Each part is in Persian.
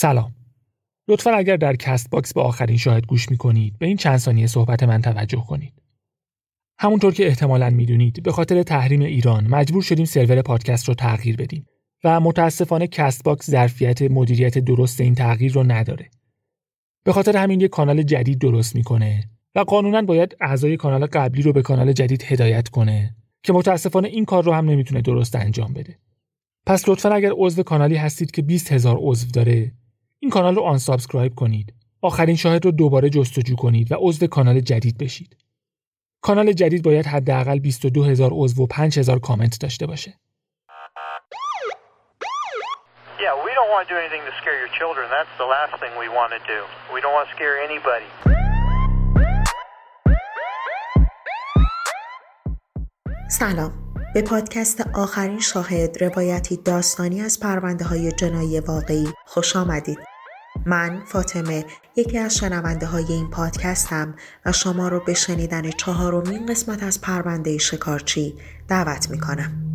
سلام. لطفا اگر در Castbox به آخرین شاهد گوش می کنید به این چند ثانیه صحبت من توجه کنید. همونطور که احتمالا می‌دونید به خاطر تحریم ایران مجبور شدیم سرور پادکست رو تغییر بدیم و متاسفانه Castbox ظرفیت مدیریت درست این تغییر رو نداره. به خاطر همین یک کانال جدید درست می‌کنه و قانونا باید اعضای کانال قبلی رو به کانال جدید هدایت کنه که متاسفانه این کار رو هم نمی‌تونه درست انجام بده. پس لطفا اگر عضو کانالی هستید که 20 هزار عضو داره این کانال رو unsubscribe کنید آخرین شاهد رو دوباره جستجو کنید و عضو کانال جدید بشید کانال جدید باید حداقل 22 هزار عضو و 5 هزار کامنت داشته باشه Yeah, we don't want to do anything to scare your children. That's the last thing we want to do. We don't want to scare anybody. سلام به پادکست آخرین شاهد روایتی داستانی از پرونده های جنایی واقعی خوش آمدید من فاطمه یکی از شنونده های این پادکستم و شما رو به شنیدن چهارمین قسمت از پرونده شکارچی دعوت می کنم.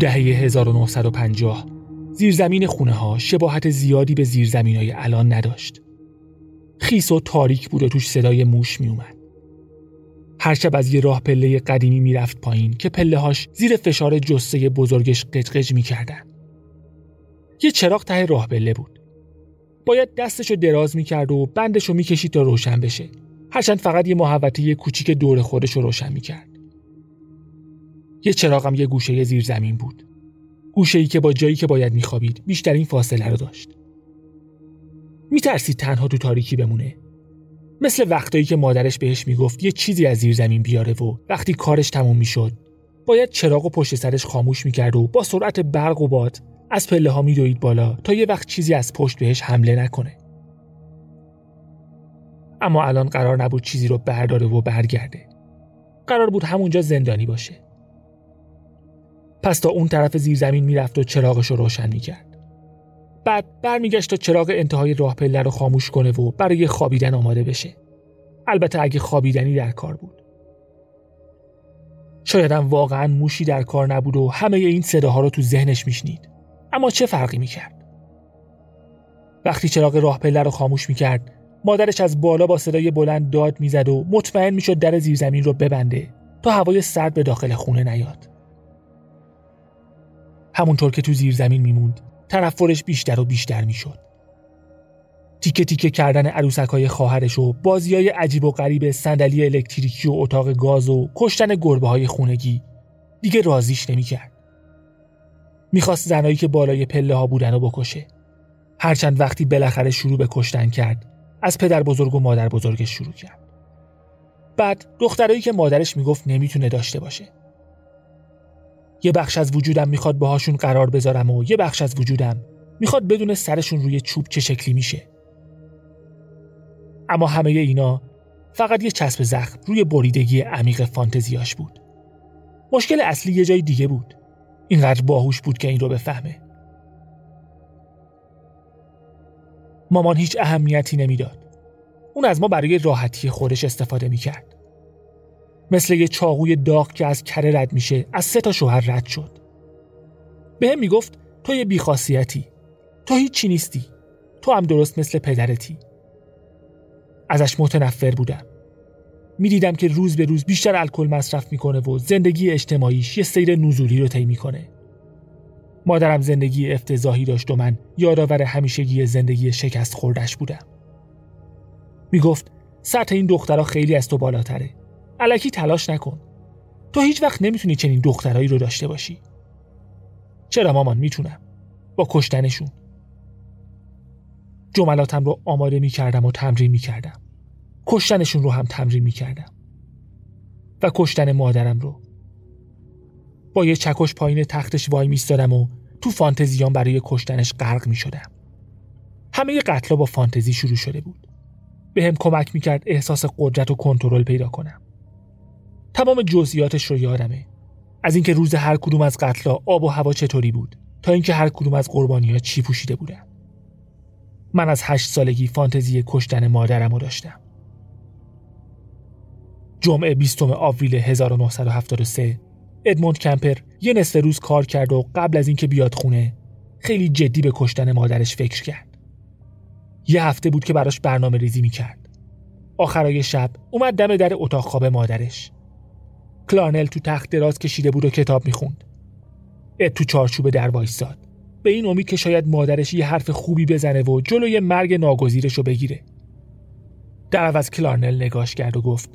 دهه 1950 زیرزمین خونه ها شباهت زیادی به زیرزمین های الان نداشت. خیس و تاریک بود و توش صدای موش می اومد. هر شب از یه راه پله قدیمی می‌رفت پایین که پله هاش زیر فشار جسه بزرگش قجقج می کردن. یه چراغ ته راه پله بود. باید دستشو دراز می کرد و بندشو می کشید تا روشن بشه. هرچند فقط یه محوطه کوچیک دور خودش رو روشن می کرد. یه چراغم یه گوشه زیر زمین بود. گوشه ای که با جایی که باید میخوابید بیشترین فاصله رو داشت. میترسید تنها تو تاریکی بمونه. مثل وقتایی که مادرش بهش می‌گفت یه چیزی از زیر زمین بیاره و وقتی کارش تموم می‌شد باید چراغ و پشت سرش خاموش می‌کرد و با سرعت برق و باد از پله ها میدوید بالا تا یه وقت چیزی از پشت بهش حمله نکنه. اما الان قرار نبود چیزی رو برداره و برگرده. قرار بود همونجا زندانی باشه. پس تا اون طرف زیرزمین می‌رفت و چراغش رو روشن می‌کرد. بعد برمیگشت تا چراغ انتهای راه پله رو خاموش کنه و برای خوابیدن آماده بشه. البته اگه خوابیدنی در کار بود. شاید هم واقعا موشی در کار نبود و همه این صداها رو تو ذهنش میشنید. اما چه فرقی می‌کرد؟ وقتی چراغ راه پله رو خاموش می‌کرد مادرش از بالا با صدای بلند داد می‌زد و مطمئن می‌شد در زیرزمین رو ببنده تا هوای سرد به داخل خونه نیاد. همونطور که تو زیر زمین میموند تنفرش بیشتر و بیشتر می‌شد. تیکه تیکه کردن عروسک های خواهرش و بازی های عجیب و غریب صندلی الکتریکی و اتاق گاز و کشتن گربه های خونگی دیگه رازیش نمی‌کرد. می‌خواست زنایی که بالای پله ها بودن و بکشه. هرچند وقتی بالاخره شروع به کشتن کرد از پدر بزرگ و مادر بزرگش شروع کرد. بعد دخترایی که مادرش می‌گفت نمی‌تونه داشته باشه. یه بخش از وجودم می‌خواد باهاشون قرار بذارم و یه بخش از وجودم می‌خواد بدون سرشون روی چوب چه شکلی میشه. اما همه اینا فقط یه چسب زخم روی بریدگی عمیق فانتزیاش بود. مشکل اصلی یه جای دیگه بود. اینقدر باهوش بود که این رو بفهمه. مامان هیچ اهمیتی نمی‌داد. اون از ما برای راحتی خودش استفاده می‌کرد. مثل یه چاقوی داغ که از کره رد میشه از سه تا شوهر رد شد. به هم می‌گفت تو یه بیخاصیتی. تو هیچی نیستی. تو هم درست مثل پدرتی. ازش متنفر بودم. می‌دیدم که روز به روز بیشتر الکل مصرف می‌کنه و زندگی اجتماعیش یه سیر نزولی رو طی می‌کنه. مادرم زندگی افتضاحی داشت و من یادآور همیشگی زندگی شکست خوردش بودم. می‌گفت سطح این دخترها خیلی از تو بالاتره. علکی تلاش نکن. تو هیچ وقت نمی‌تونی چنین دخترایی رو داشته باشی. چرا مامان؟ می‌تونم. با کشتنشون. جملاتم رو آماده می‌کردم و تمرین می‌کردم. کشتنشون رو هم تمرین می‌کردم. و کشتن مادرم رو. با یه چکش پایین تختش وای میستادم و تو فانتزیان برای کشتنش غرق می‌شدم. همه قتلا با فانتزی شروع شده بود. به هم کمک می‌کرد احساس قدرت و کنترل پیدا کنم. تمام جزئیاتش رو یادمه از اینکه روز هر کدوم از قتلا آب و هوا چطوری بود تا اینکه هر کدوم از قربانی ها چی پوشیده بودن من از هشت سالگی فانتزی کشتن مادرم رو داشتم جمعه 20 آوریل 1973 ادموند کمپر یه نصف روز کار کرد و قبل از اینکه بیاد خونه خیلی جدی به کشتن مادرش فکر کرد. یه هفته بود که براش برنامه ریزی می‌کرد. آخرای شب اومد دم در اتاق خواب مادرش. کلارنل تو تخت دراز کشیده بود و کتاب می‌خوند. اد تو چارچوب در وایستاد. به این امید که شاید مادرش یه حرف خوبی بزنه و جلوی مرگ ناگزیرش رو بگیره. در عوض کلارنل نگاش کرد و گفت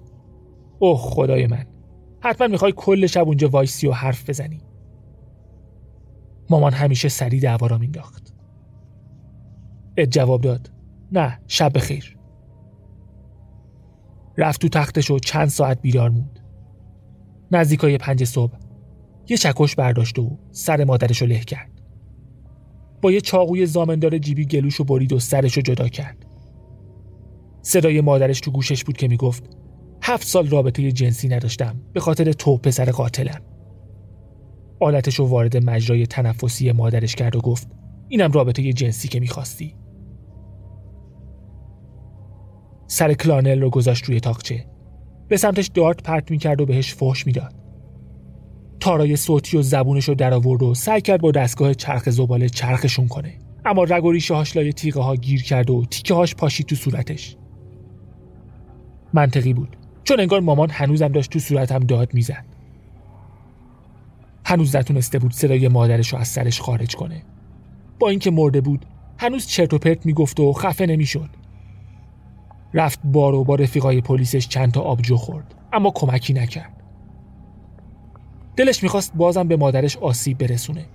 اوه خدای من حتما می‌خوای کل شب اونجا وایسی و حرف بزنی مامان همیشه سری دعوا راه مینداخت اد جواب داد نه شب خیر رفت تو تختش و چند ساعت بیدار موند نزدیکای پنج صبح. یه چکش برداشت و سر مادرش رو له کرد. با یه چاقوی ضامن‌دار جیبی گلوش رو برید و سرش رو جدا کرد. صدای مادرش تو گوشش بود که می‌گفت هفت سال رابطه جنسی نداشتم به خاطر تو پسر قاتلم. آلتش رو وارد مجرای تنفسی مادرش کرد و گفت اینم رابطه جنسی که می‌خواستی. سر کلانل رو گذاشت روی تاقچه. به سمتش دارت پرت می‌کرد و بهش فحش می‌داد. تارای صوتی و زبونش رو در آورد و سعی کرد با دستگاه چرخ زباله چرخشون کنه. اما رگ و ریشه هاش لای تیغه ها گیر کرد و تیکه هاش پاشید تو صورتش. منطقی بود. چون انگار مامان هنوزم داشت تو صورتم داد می‌زد. هنوز نتونسته بود صدای مادرش رو از سرش خارج کنه. با اینکه مرده بود هنوز چرت و پرت می‌گفت و خفه نمی‌شد. رفت بار و با رفیقای پلیسش چند تا آبجو خورد اما کمکی نکرد. دلش می‌خواست بازم به مادرش آسیب برسونه.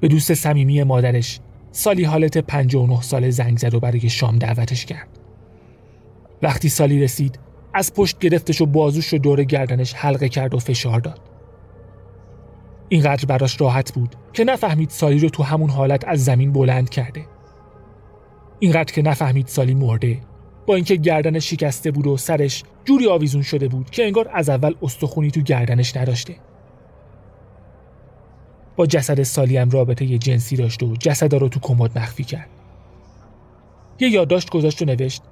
به دوست صمیمی مادرش سالی حالت 59 ساله زنگ زد و برای شام دعوتش کرد. وقتی سالی رسید از پشت گرفتش و بازوش رو دور گردنش حلقه کرد و فشار داد. اینقدر براش راحت بود که نفهمید سالی رو تو همون حالت از زمین بلند کرده. اینقدر که نفهمید سالی مرده با اینکه گردنش شکسته بود و سرش جوری آویزون شده بود که انگار از اول استخونی تو گردنش نداشته. با جسد سالی هم رابطه جنسی داشت و جسد رو تو کمد مخفی کرد. یه یادداشت گذاشت و نوشت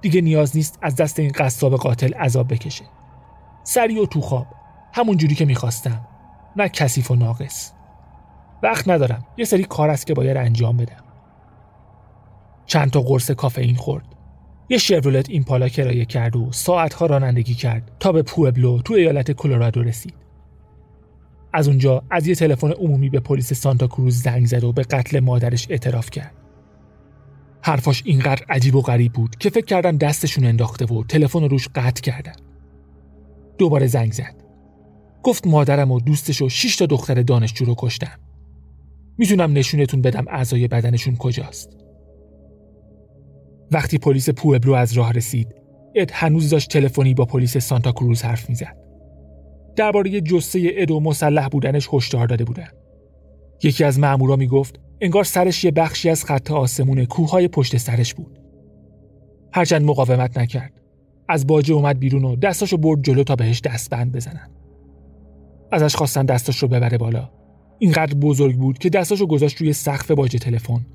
دیگه نیاز نیست از دست این قصاب قاتل عذاب بکشه. سریع و تو خواب همون جوری که می‌خواستم. نه کثیف و ناقص. وقت ندارم. یه سری کار است که باید انجام بدم. چند تا قرص کافئین خورد. یه شورولت این پالا کرایه کرد و ساعتها رانندگی کرد تا به پوبلو تو ایالت کلرادو رسید. از اونجا از یه تلفن عمومی به پلیس سانتا کروز زنگ زد و به قتل مادرش اعتراف کرد. حرفاش اینقدر عجیب و غریب بود که فکر کردن دستشون انداخته و تلفن روش قطع کردن. دوباره زنگ زد. گفت مادرم و دوستش و شش تا دختر دانشجو رو کشتم. می‌تونم نشونتون بدم اعضای بدنشون کجاست. وقتی پلیس پوبلو از راه رسید اد هنوز داشت تلفنی با پلیس سانتا کروز حرف می‌زد درباره جثه اد و مسلح بودنش هشدار داده بودن یکی از مامورا می‌گفت انگار سرش یه بخشی از خط آسمون کوههای پشت سرش بود. هرچند مقاومت نکرد. از باجه اومد بیرون و دستاشو برد جلو تا بهش دستبند بزنن. ازش خواستن دستاش ببره بالا. اینقدر بزرگ بود که دستاشو گذاشت روی سقف باجه تلفن.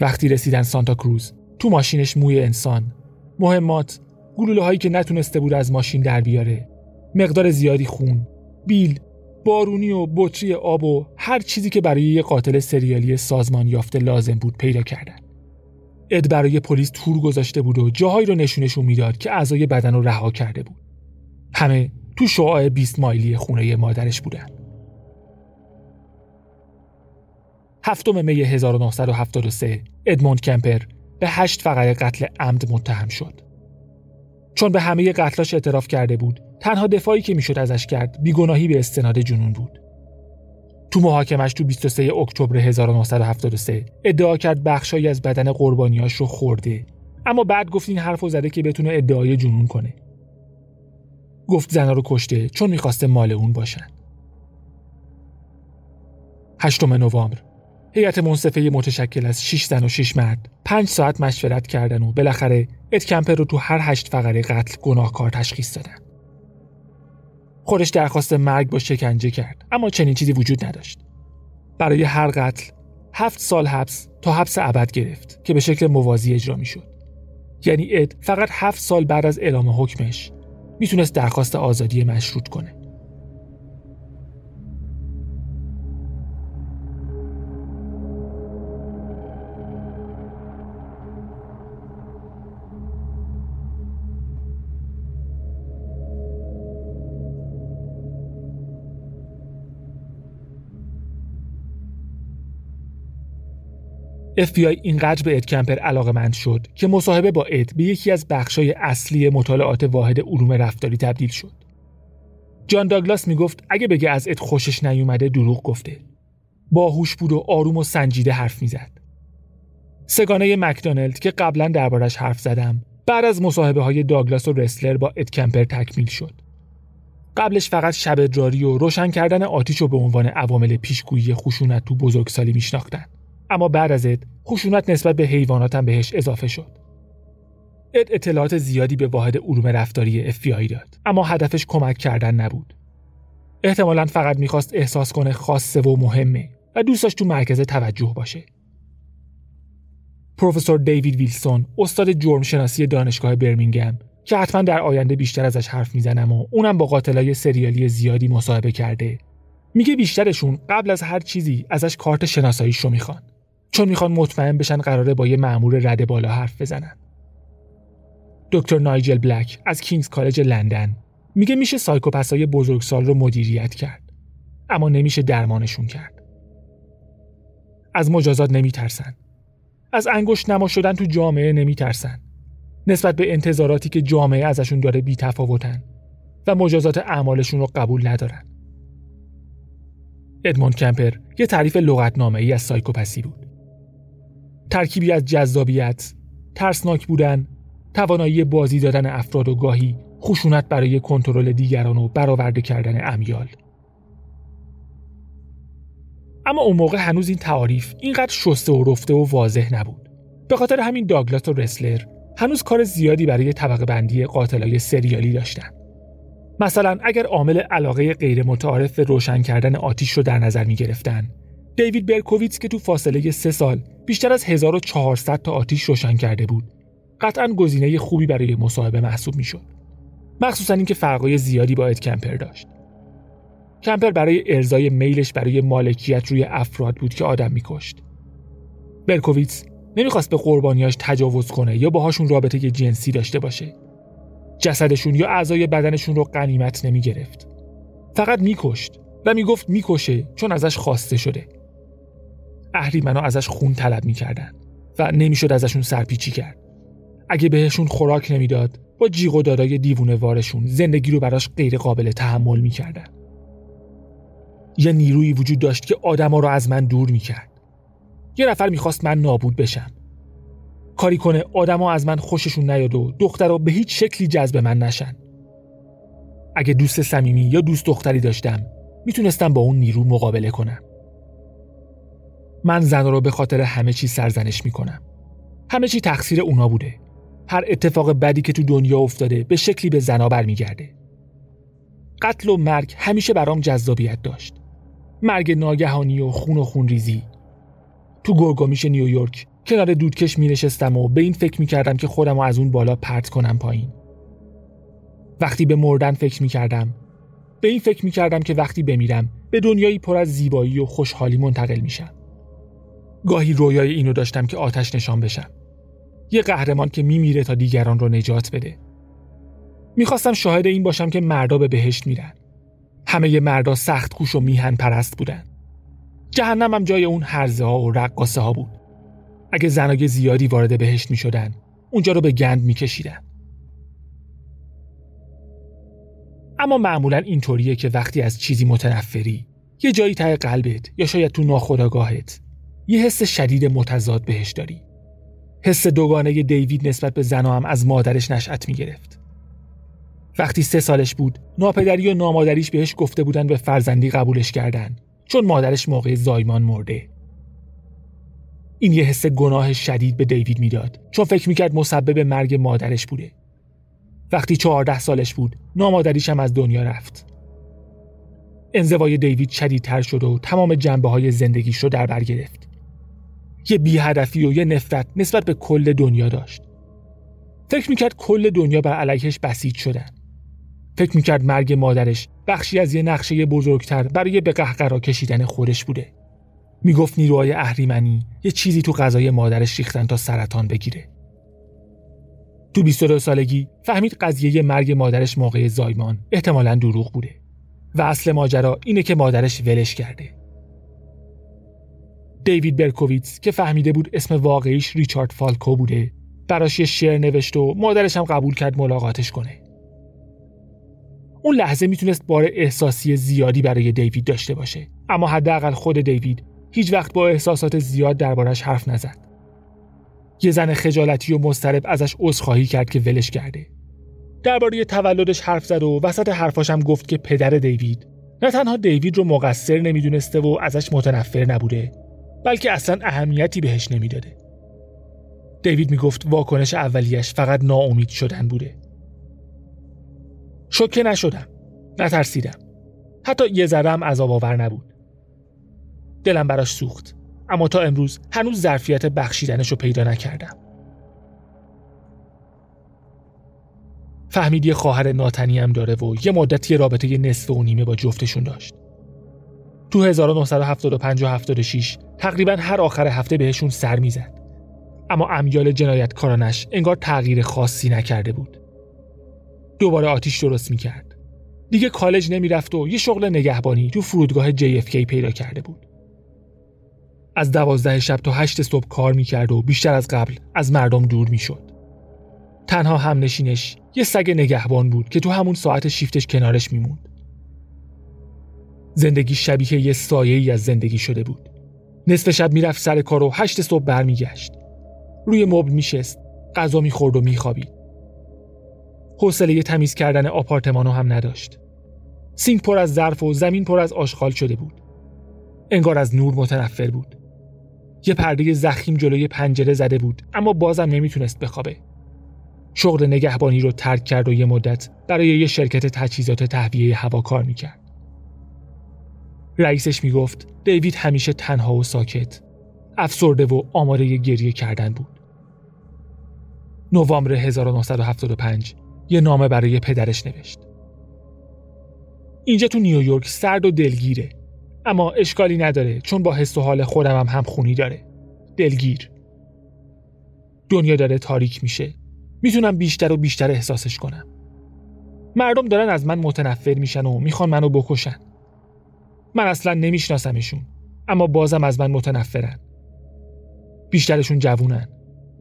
وقتی رسیدن سانتا کروز تو ماشینش موی انسان مهمات گلوله هایی که نتونسته بود از ماشین در بیاره مقدار زیادی خون بیل بارونی و بطری آب و هر چیزی که برای یه قاتل سریالی سازمان یافته لازم بود پیدا کردن. اد برای پلیس تور گذاشته بود و جاهایی رو نشونشون می‌داد که اعضای بدن رو رها کرده بود. همه تو شعاع 20 مایلی خونه مادرش بودن. هفتم می 1973 ادموند کمپر به هشت فقره قتل عمد متهم شد. چون به همه قتلاش اعتراف کرده بود تنها دفاعی که می‌شد ازش کرد بیگناهی به استناد جنون بود. تو محاکمش تو 23 اکتبر 1973 ادعا کرد بخشایی از بدن قربانیاش رو خورده اما بعد گفت این حرفو زده که بتونه ادعای جنون کنه. گفت زنا رو کشته چون می‌خواسته مال اون باشن. هشتم نوامبر هیئت منصفه متشکل از 6 زن و 6 مرد 5 ساعت مشورت کردن و بالاخره اد کمپر رو تو هر هشت فقره قتل گناهکار تشخیص دادن. خودش درخواست مرگ با شکنجه کرد اما چنین چیزی وجود نداشت. برای هر قتل هفت سال حبس تا حبس ابد گرفت که به شکل موازی اجرا می شد. یعنی اد فقط هفت سال بعد از اعلام حکمش می‌تونست درخواست آزادی مشروط کنه. FBI اینقدر به اد کمپر علاقه مند شد که مصاحبه با اد به یکی از بخشای اصلی مطالعات واحد علوم رفتاری تبدیل شد. جان داگلاس می‌گفت اگه بگه از اد خوشش نیومده دروغ گفته. باهوش بود و آروم و سنجیده حرف می‌زد. سگانه مکدانلد که قبلا دربارش حرف زدم بعد از مصاحبه های داگلاس و رسلر با اد کمپر تکمیل شد. قبلش فقط شب ادراری و روشن کردن آتیش رو به عنوان عوامل پیشگویی خشونت تو بزرگسالی میشناختند. اما بعد از اد خشونت نسبت به حیوانات هم بهش اضافه شد. اد اطلاعات زیادی به واحد علوم رفتاری FBI داد اما هدفش کمک کردن نبود. احتمالا فقط می‌خواست احساس کنه خاصه و مهمه و دوست داشت تو مرکز توجه باشه. پروفسور دیوید ویلسون استاد جرم شناسی دانشگاه برمینگم که حتما در آینده بیشتر ازش حرف می‌زنم و اونم با قاتلای سریالی زیادی مصاحبه کرده میگه بیشترشون قبل از هر چیزی ازش کارت شناساییش رو می‌خوان چون می‌خوان مطمئن بشن قراره با یه مأمور رده بالا حرف بزنن. دکتر نایجل بلک از کینگز کالج لندن میگه میشه سایکوپسای بزرگسال رو مدیریت کرد اما نمیشه درمانشون کرد. از مجازات نمیترسن. از انگشت نما شدن تو جامعه نمیترسن. نسبت به انتظاراتی که جامعه ازشون داره بی تفاوتن و مجازات اعمالشون رو قبول ندارن. ادموند کمپر یه تعریف لغتنامه ای از سایکوپسی بود. ترکیبی از جذابیت، ترسناک بودن، توانایی بازی دادن افراد و گاهی خشونت برای کنترل دیگران و برآورده کردن امیال. اما اون موقع هنوز این تعاریف اینقدر شسته و رفته و واضح نبود. به خاطر همین داگلاس و رسلر هنوز کار زیادی برای طبقه بندی قاتلای سریالی داشتن. مثلا اگر عامل علاقه غیر متعارف روشن کردن آتیش رو در نظر می گرفتن دیوید برکوویتس که تو فاصله سه سال بیشتر از 1400 تا آتیش روشن کرده بود. قطعا گزینه خوبی برای مصاحبه محسوب می‌شد. مخصوصا اینکه فرقای زیادی با اد کمپر داشت. کمپر برای ارزای میلش برای مالکیت روی افراد بود که آدم میکشت. برکوویتس نمی‌خواست به قربانیاش تجاوز کنه یا باهاشون رابطه جنسی داشته باشه. جسدشون یا اعضای بدنشون رو قنیمت نمی‌گرفت. فقط میکشت و می‌گفت می‌کشه چون ازش خواسته شده. اهریمنا ازش خون طلب می‌کردن و نمی‌شد ازشون سرپیچی کرد. اگه بهشون خوراک نمی‌داد با جیغ و دادای دیوونه وارشون زندگی رو براش غیر قابل تحمل می‌کردن. یه نیرویی وجود داشت که آدما رو از من دور می‌کرد. یه نفر می‌خواست من نابود بشم. کاری کنه آدما از من خوششون نیاد و دخترها به هیچ شکلی جذب من نشن. اگه دوست صمیمی یا دوست دختری داشتم می‌تونستم با اون نیرو مقابله کنم. من زن رو به خاطر همه چی سرزنش می‌کنم. همه چی تقصیر اونا بوده. هر اتفاق بدی که تو دنیا افتاده به شکلی به زنا برمیگرده. قتل و مرگ همیشه برام جذابیت داشت. مرگ ناگهانی و خون و خون ریزی تو گرگومیش نیویورک کنار دودکش می نشستم و به این فکر می کردم که خودم رو از اون بالا پرت کنم پایین. وقتی به مردن فکر می کردم به این فکر می کردم که وقتی بمیرم به دنیایی پر از زیبایی و خوشحالی منتقل میشم. گاهی رویای اینو داشتم که آتش نشان بشم. یه قهرمان که میمیره تا دیگران رو نجات بده. می‌خواستم شاهد این باشم که مردا به بهشت میرن. همه مردا سخت کوش و میهن پرست بودن. جهنم هم جای اون هرزه ها و رقاصه ها بود. اگه زنای زیادی وارد بهشت می‌شدن اونجا رو به گند میکشیدن. اما معمولا اینطوریه که وقتی از چیزی متنفری یه جایی ته قلبت یا شاید تو ناخداگاهت یه حس شدید متضاد بهش داری. حس دوگانه دیوید نسبت به زنا هم از مادرش نشأت می گرفت وقتی سه سالش بود ناپدری و نامادریش بهش گفته بودن به فرزندی قبولش کردن چون مادرش موقع زایمان مرده. این یه حس گناه شدید به دیوید می‌داد چون فکر می‌کرد مسبب مرگ مادرش بوده. وقتی چهارده سالش بود نامادریش هم از دنیا رفت. انزوای دیوید شدیدتر شد و تمام جنبه های زندگیش رو در بر گرفت. یه بیهدفی و یه نفرت نسبت به کل دنیا داشت. فکر می‌کرد کل دنیا بر علیهش بسیج شدن. فکر می‌کرد مرگ مادرش بخشی از یه نقشه بزرگتر برای به قهقرا کشیدن خودش بوده. می‌گفت نیروهای اهریمنی یه چیزی تو غذای مادرش ریختن تا سرطان بگیره. تو 22 سالگی فهمید قضیه مرگ مادرش موقع زایمان احتمالا دروغ بوده و اصل ماجرا اینه که مادرش ولش کرده. دیوید برکوویتس که فهمیده بود اسم واقعیش ریچارد فالکو بوده. براش یه شعر نوشت و مادرش هم قبول کرد ملاقاتش کنه. اون لحظه می‌تونست بار احساسی زیادی برای دیوید داشته باشه. اما حداقل خود دیوید هیچ وقت با احساسات زیاد دربارش حرف نزد. یه زن خجالتی و مضطرب ازش عذرخواهی کرد که ولش کرده. درباره تولدش حرف زد و وسط حرفاش هم گفت که پدر دیوید. نه تنها دیوید رو مقصر نمی‌دونسته و ازش متنفر نبوده. بلکه اصلا اهمیتی بهش نمی‌داده. دیوید می‌گفت واکنش اولیش فقط ناامید شدن بوده. شوکه نشدم. نترسیدم. حتی یه ذره هم عذاب آور نبود. دلم براش سوخت. اما تا امروز هنوز ظرفیت بخشیدنش رو پیدا نکردم. فهمید یه خواهر ناتنی هم داره و یه مدتی رابطه نصف و نیمه با جفتشون داشت. تو 1975 و 76 تقریبا هر آخر هفته بهشون سر می‌زد. اما امیال جنایتکارانش انگار تغییر خاصی نکرده بود. دوباره آتیش درست می‌کرد. دیگه کالج نمی‌رفت و یه شغل نگهبانی تو فرودگاه JFK پیدا کرده بود. از دوازده شب تا هشت صبح کار می‌کرد و بیشتر از قبل از مردم دور می‌شد. تنها همنشینش یه سگ نگهبان بود که تو همون ساعت شیفتش کنارش میموند. زندگی شبیه یه سایه ای از زندگی شده بود. نصف شب می‌رفت سر کار و هشت صبح برمیگشت. روی مبل میشست غذا می‌خورد و میخوابید. حوصله تمیز کردن آپارتمانو هم نداشت. سینک پر از ظرف و زمین پر از آشغال شده بود. انگار از نور متنفر بود. یه پرده زخیم جلوی پنجره زده بود اما بازم نمی‌تونست بخوابه. شغل نگهبانی رو ترک کرد و یه مدت برای یه شرکت تجهیزات تهویه هوا کار می‌کرد. رئیسش می‌گفت دیوید همیشه تنها و ساکت. افسرده و آماده گریه کردن بود. نوامبر 1975 یه نامه برای پدرش نوشت. اینجا تو نیویورک سرد و دلگیره اما اشکالی نداره چون با حس و حال خودم هم همخونی داره. دلگیر. دنیا داره تاریک میشه. می‌تونم بیشتر و بیشتر احساسش کنم. مردم دارن از من متنفر میشن و می‌خوان منو بکشن. من اصلا نمیشناسمشون اما بازم از من متنفرن. بیشترشون جوونن.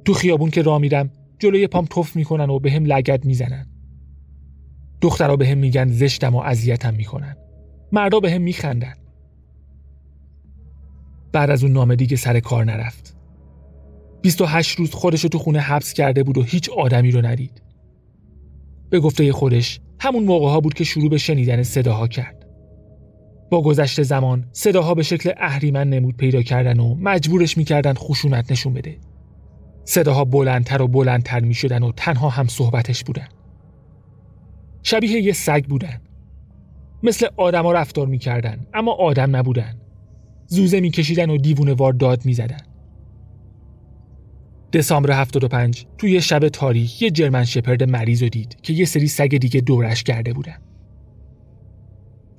تو خیابون که راه میرم جلوی پام توف می‌کنن و به هم لگد می‌زنن. دخترها به هم میگن زشتم و اذیتم می‌کنن. مردا به هم میخندن. بعد از اون نامه دیگه سر کار نرفت. 28 روز خودش تو خونه حبس کرده بود و هیچ آدمی رو ندید. به گفته خودش همون موقع ها بود که شروع به شنیدن صداها کرد. با گذشت زمان صداها به شکل اهریمن نمود پیدا کردن و مجبورش می‌کردن خشونت نشون بده. صداها بلندتر و بلندتر می شدن و تنها هم صحبتش بودن. شبیه یه سگ بودن. مثل آدما رفتار می‌کردن اما آدم نبودن. زوزه میکشیدن و دیوونه وار داد می‌زدن. دسامبر 75 توی شب تاریک یه جرمن شپرد مریض رو دید که یه سری سگ دیگه دورش کرده بودن.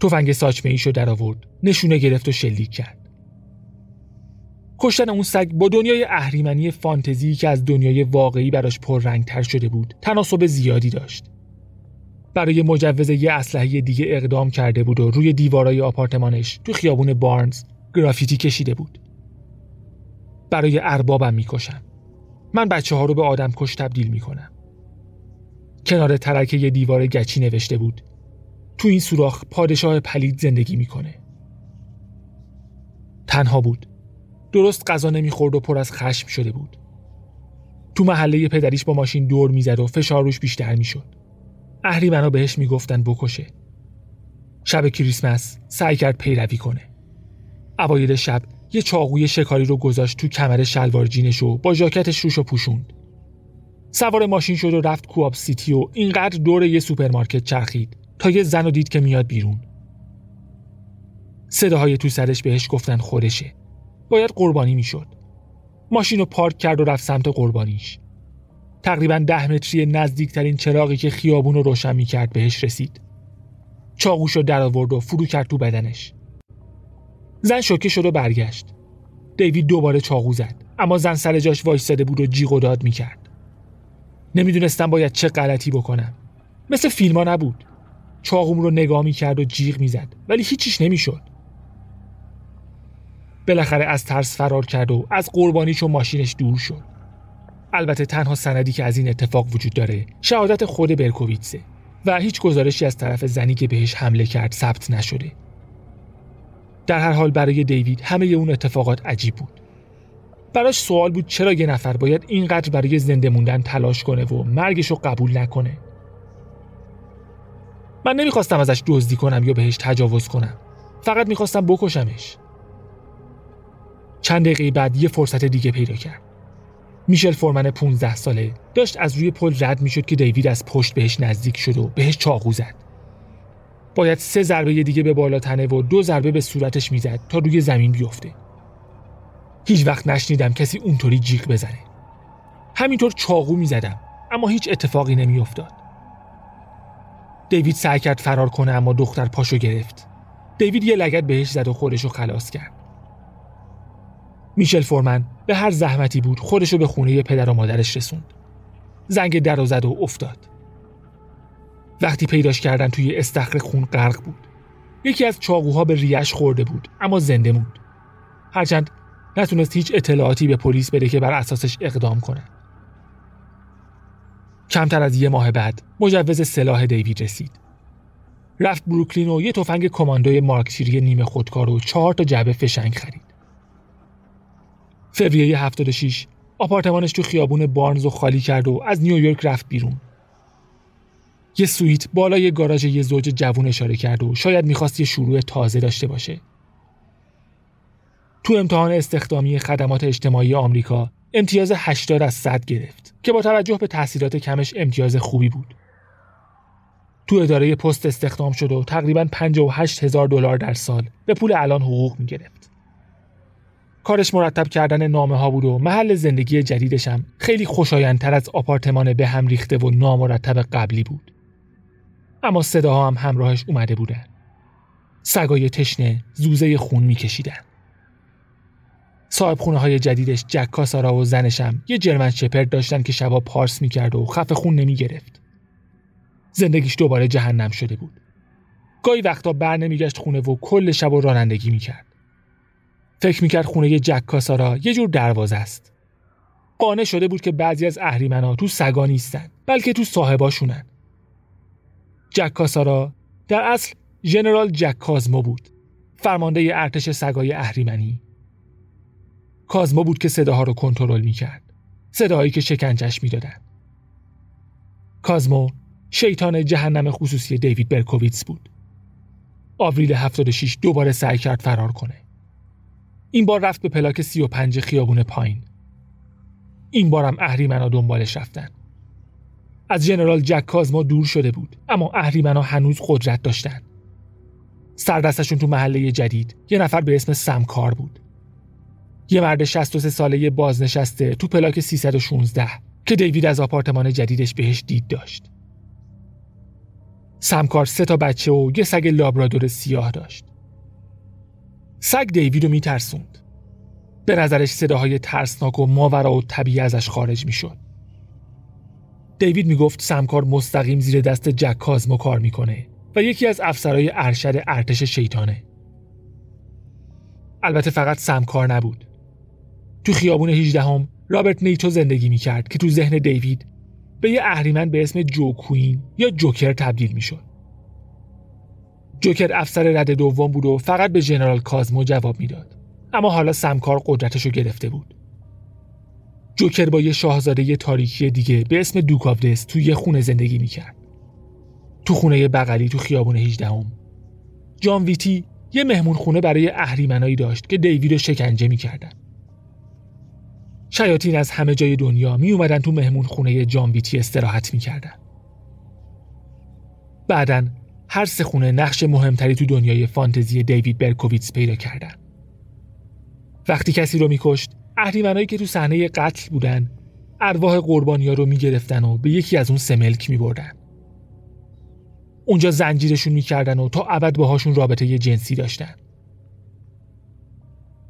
تفنگ ساچمه ایشو در آورد نشونه گرفت و شلیک کرد. کشتن اون سگ با دنیای اهریمنی فانتزی که از دنیای واقعی براش پررنگتر شده بود تناسب زیادی داشت. برای مجوز یه اسلحه دیگه اقدام کرده بود و روی دیوارای آپارتمانش تو خیابون بارنز گرافیتی کشیده بود. برای اربابم می‌کشم من بچه ها رو به آدم کش تبدیل می‌کنم. کنار ترکه یه دیوار گچی نوشته بود. تو این سوراخ پادشاه پلید زندگی می‌کنه. تنها بود. درست غذا نمی‌خورد و پر از خشم شده بود. تو محله پدریش با ماشین دور می‌زد و فشار روش بیشتر می‌شد. اهریمنا بهش می‌گفتن بکشه. شب کریسمس سعی کرد پیروی کنه. اوایل شب یه چاقوی شکاری رو گذاشت تو کمر شلوار جینش و با ژاکتش روش پوشوند. سوار ماشین شد و رفت کواب سیتی و اینقدر دور یه سوپرمارکت چرخید. تا یه زن رو دید که میاد بیرون. صداهای تو سرش بهش گفتن خودشه. باید قربانی می‌شد. ماشین رو پارک کرد و رفت سمت قربانیش. تقریبا ده متری نزدیکترین چراغی که خیابون رو روشن می‌کرد بهش رسید. چاقوش رو در آورد و فرو کرد تو بدنش. زن شوکه شد و برگشت. دیوید دوباره چاقو زد. اما زن سر جاش وایستاده بود و جیغ و داد می‌کرد. نمی‌دونستم باید چه غلطی بکنم. مثل فیلم ها نبود. چاقوم رو نگاه می‌کرد و جیغ می‌زد. ولی هیچیش نمی‌شد. بالاخره از ترس فرار کرد و از قربانیش و ماشینش دور شد. البته تنها سندی که از این اتفاق وجود داره شهادت خود برکوویتسه و هیچ گزارشی از طرف زنی که بهش حمله کرد ثبت نشده. در هر حال برای دیوید همه اون اتفاقات عجیب بود. براش سوال بود چرا یه نفر باید اینقدر برای زنده موندن تلاش کنه و مرگش رو قبول نکنه. من نمی‌خواستم ازش دزدی کنم یا بهش تجاوز کنم. فقط می‌خواستم بکشمش. چند دقیقه بعد یه فرصت دیگه پیدا کرد. میشل فورمن 15 ساله داشت از روی پل رد می‌شد که دیوید از پشت بهش نزدیک شد و بهش چاقو زد. باید سه ضربه دیگه به بالا تنه و دو ضربه به صورتش می‌زد تا روی زمین بیفته. هیچ وقت نشنیدم کسی اونطوری جیغ بزنه. همینطور چاقو می‌زدم اما هیچ اتفاقی نمیافتاد. دیوید سعی کرد فرار کنه اما دختر پاشو گرفت. دیوید یه لگت بهش زد و خودشو خلاص کرد. میشل فورمن به هر زحمتی بود خودشو به خونه پدر و مادرش رسوند. زنگ در و زد و افتاد. وقتی پیداش کردن توی استخر خون غرق بود. یکی از چاقوها به ریش خورده بود اما زنده موند. هرچند نتونست هیچ اطلاعاتی به پلیس بده که بر اساسش اقدام کنه کمتر از یه ماه بعد مجوز سلاح دیوید رسید. رفت بروکلین و یه تفنگ کماندوی مارکسیری نیمه خودکار و چهار تا جعبه فشنگ خرید. فوریه 76 آپارتمانش تو خیابون بارنز رو خالی کرد و از نیویورک رفت بیرون. یه سویت بالای گاراژ یه زوج جوون اشاره کرد و شاید می‌خواست یه شروع تازه داشته باشه. تو امتحان استخدامی خدمات اجتماعی آمریکا امتیاز 80 از 100 گرفت که با توجه به تحصیلات کمش امتیاز خوبی بود. تو اداره پست استخدام شد و تقریبا 58 هزار دلار در سال به پول الان حقوق می گرفت. کارش مرتب کردن نامه ها بود و محل زندگی جدیدش هم خیلی خوشایندتر از آپارتمان به هم ریخته و نامرتب قبلی بود. اما صداها هم همراهش اومده بودن. سگای تشنه زوزه خون میکشیدن. صاحب خونه های جدیدش جک کاسارا و زنشم یه جرمن شپرد داشتن که شبا پارس می‌کرد و خفه خون نمی گرفت. زندگیش دوباره جهنم شده بود. گاهی وقتا بر نمیگشت خونه و کل شب و رانندگی می‌کرد. فکر می‌کرد خونه جک کاسارا یه جور دروازه است. قانع شده بود که بعضی از اهریمنا تو سگا نیستن بلکه تو صاحباشونن. جک کاسارا در اصل ژنرال جک کازمو بود. فرمانده ارتش سگای اهریمنی کازما بود که صداها رو کنترل می‌کرد. صداهایی که شکنجش می‌دادن. کازمو شیطان جهنم خصوصی دیوید برکوویتس بود. آوریل 76 دوباره سعی کرد فرار کنه. این بار رفت به پلاک 35 خیابون پایین این بارم اهریمنا دنبالش رفتن. از ژنرال جک کازما دور شده بود اما اهریمنا هنوز قدرت داشتن. سردستشون تو محله جدید یه نفر به اسم سمکار بود. یه مرد 63 ساله بازنشسته تو پلاک 316 که دیوید از آپارتمان جدیدش بهش دید داشت. سمکار سه تا بچه و یه سگ لابرادور سیاه داشت. سگ دیوید رو میترسوند. به نظرش صداهای ترسناک و ماورا و طبیعی ازش خارج می‌شد. دیوید می‌گفت سمکار مستقیم زیر دست جک کازمو کار می‌کنه و یکی از افسرهای ارشد ارتش شیطانه. البته فقط سمکار نبود. تو خیابون 18 هم رابرت نیتو زندگی می‌کرد که تو ذهن دیوید به یه اهریمن به اسم جو کوین یا جوکر تبدیل می‌شد. جوکر افسر رد دوم بود و فقط به ژنرال کازمو جواب می‌داد. اما حالا سمکار قدرتش رو گرفته بود. جوکر با یه شاهزاده تاریکی دیگه به اسم دوکاودس تو یه خونه زندگی می‌کرد. تو خونه بغلی تو خیابون 18 هم. جان ویتی یه مهمون خونه برای اهریمنایی داشت که دیوید رو شکنجه می‌کردن. شیاطین از همه جای دنیا می اومدن تو مهمون خونه جانویتی استراحت می‌کردن. بعدا هر سه خونه نقش مهمتری تو دنیای فانتزی دیوید برکوویتس پیدا کردن. وقتی کسی رو میکشت، اهریمنایی که تو صحنه قتل بودن، ارواح قربانیا رو می‌گرفتن و به یکی از اون سملک میبردن. اونجا زنجیرشون می‌کردن و تا ابد باهاشون رابطه جنسی داشتن.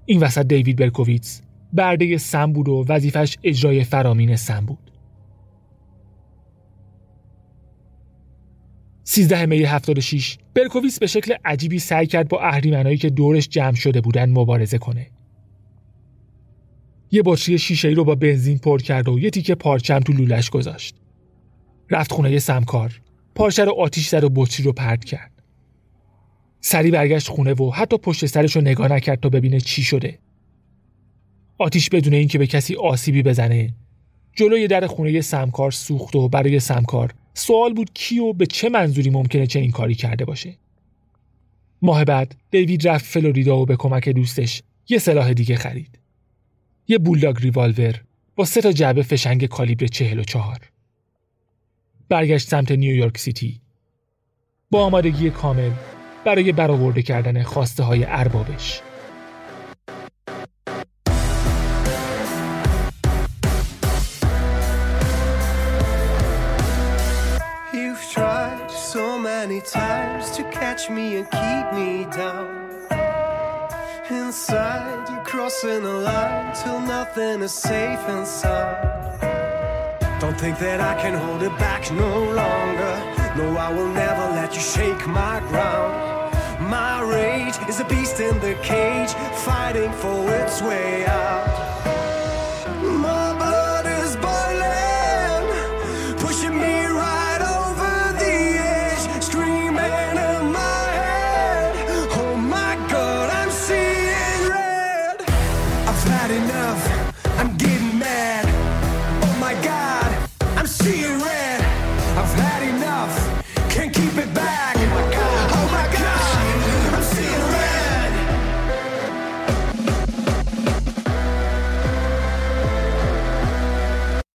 این وسط دیوید برکوویتس برده سم بود و وظیفش اجرای فرامین سم بود. 13 می 76 برکوویس به شکل عجیبی سعی کرد با اهریمنایی که دورش جمع شده بودن مبارزه کنه. یه بطری شیشه ای رو با بنزین پر کرد و یه تیکه پارچم تو لولش گذاشت. رفت خونه سمکار. پارچه رو آتیش زد و بطری رو پرد کرد. سری برگشت خونه و حتی پشت سرش رو نگاه نکرد تا ببینه چی شده. آتیش بدون اینکه به کسی آسیبی بزنه. جلوی در خونه سمکار سوخت و برای سمکار سوال بود کی و به چه منظوری ممکنه چنین کاری کرده باشه. ماه بعد دیوید رفت فلوریدا و به کمک دوستش یه سلاح دیگه خرید. یه بولداگ ریوالور با سه تا جعبه فشنگ کالیبر چهل و چهار. برگشت سمت نیویورک سیتی. با آمادگی کامل برای برآورده کردن خواسته های اربابش. Times to catch me and keep me down. Inside, you're crossing a line till nothing is safe and sound. Don't think that I can hold it back no longer. No, I will never let you shake my ground. My rage is a beast in the cage, fighting for its way out.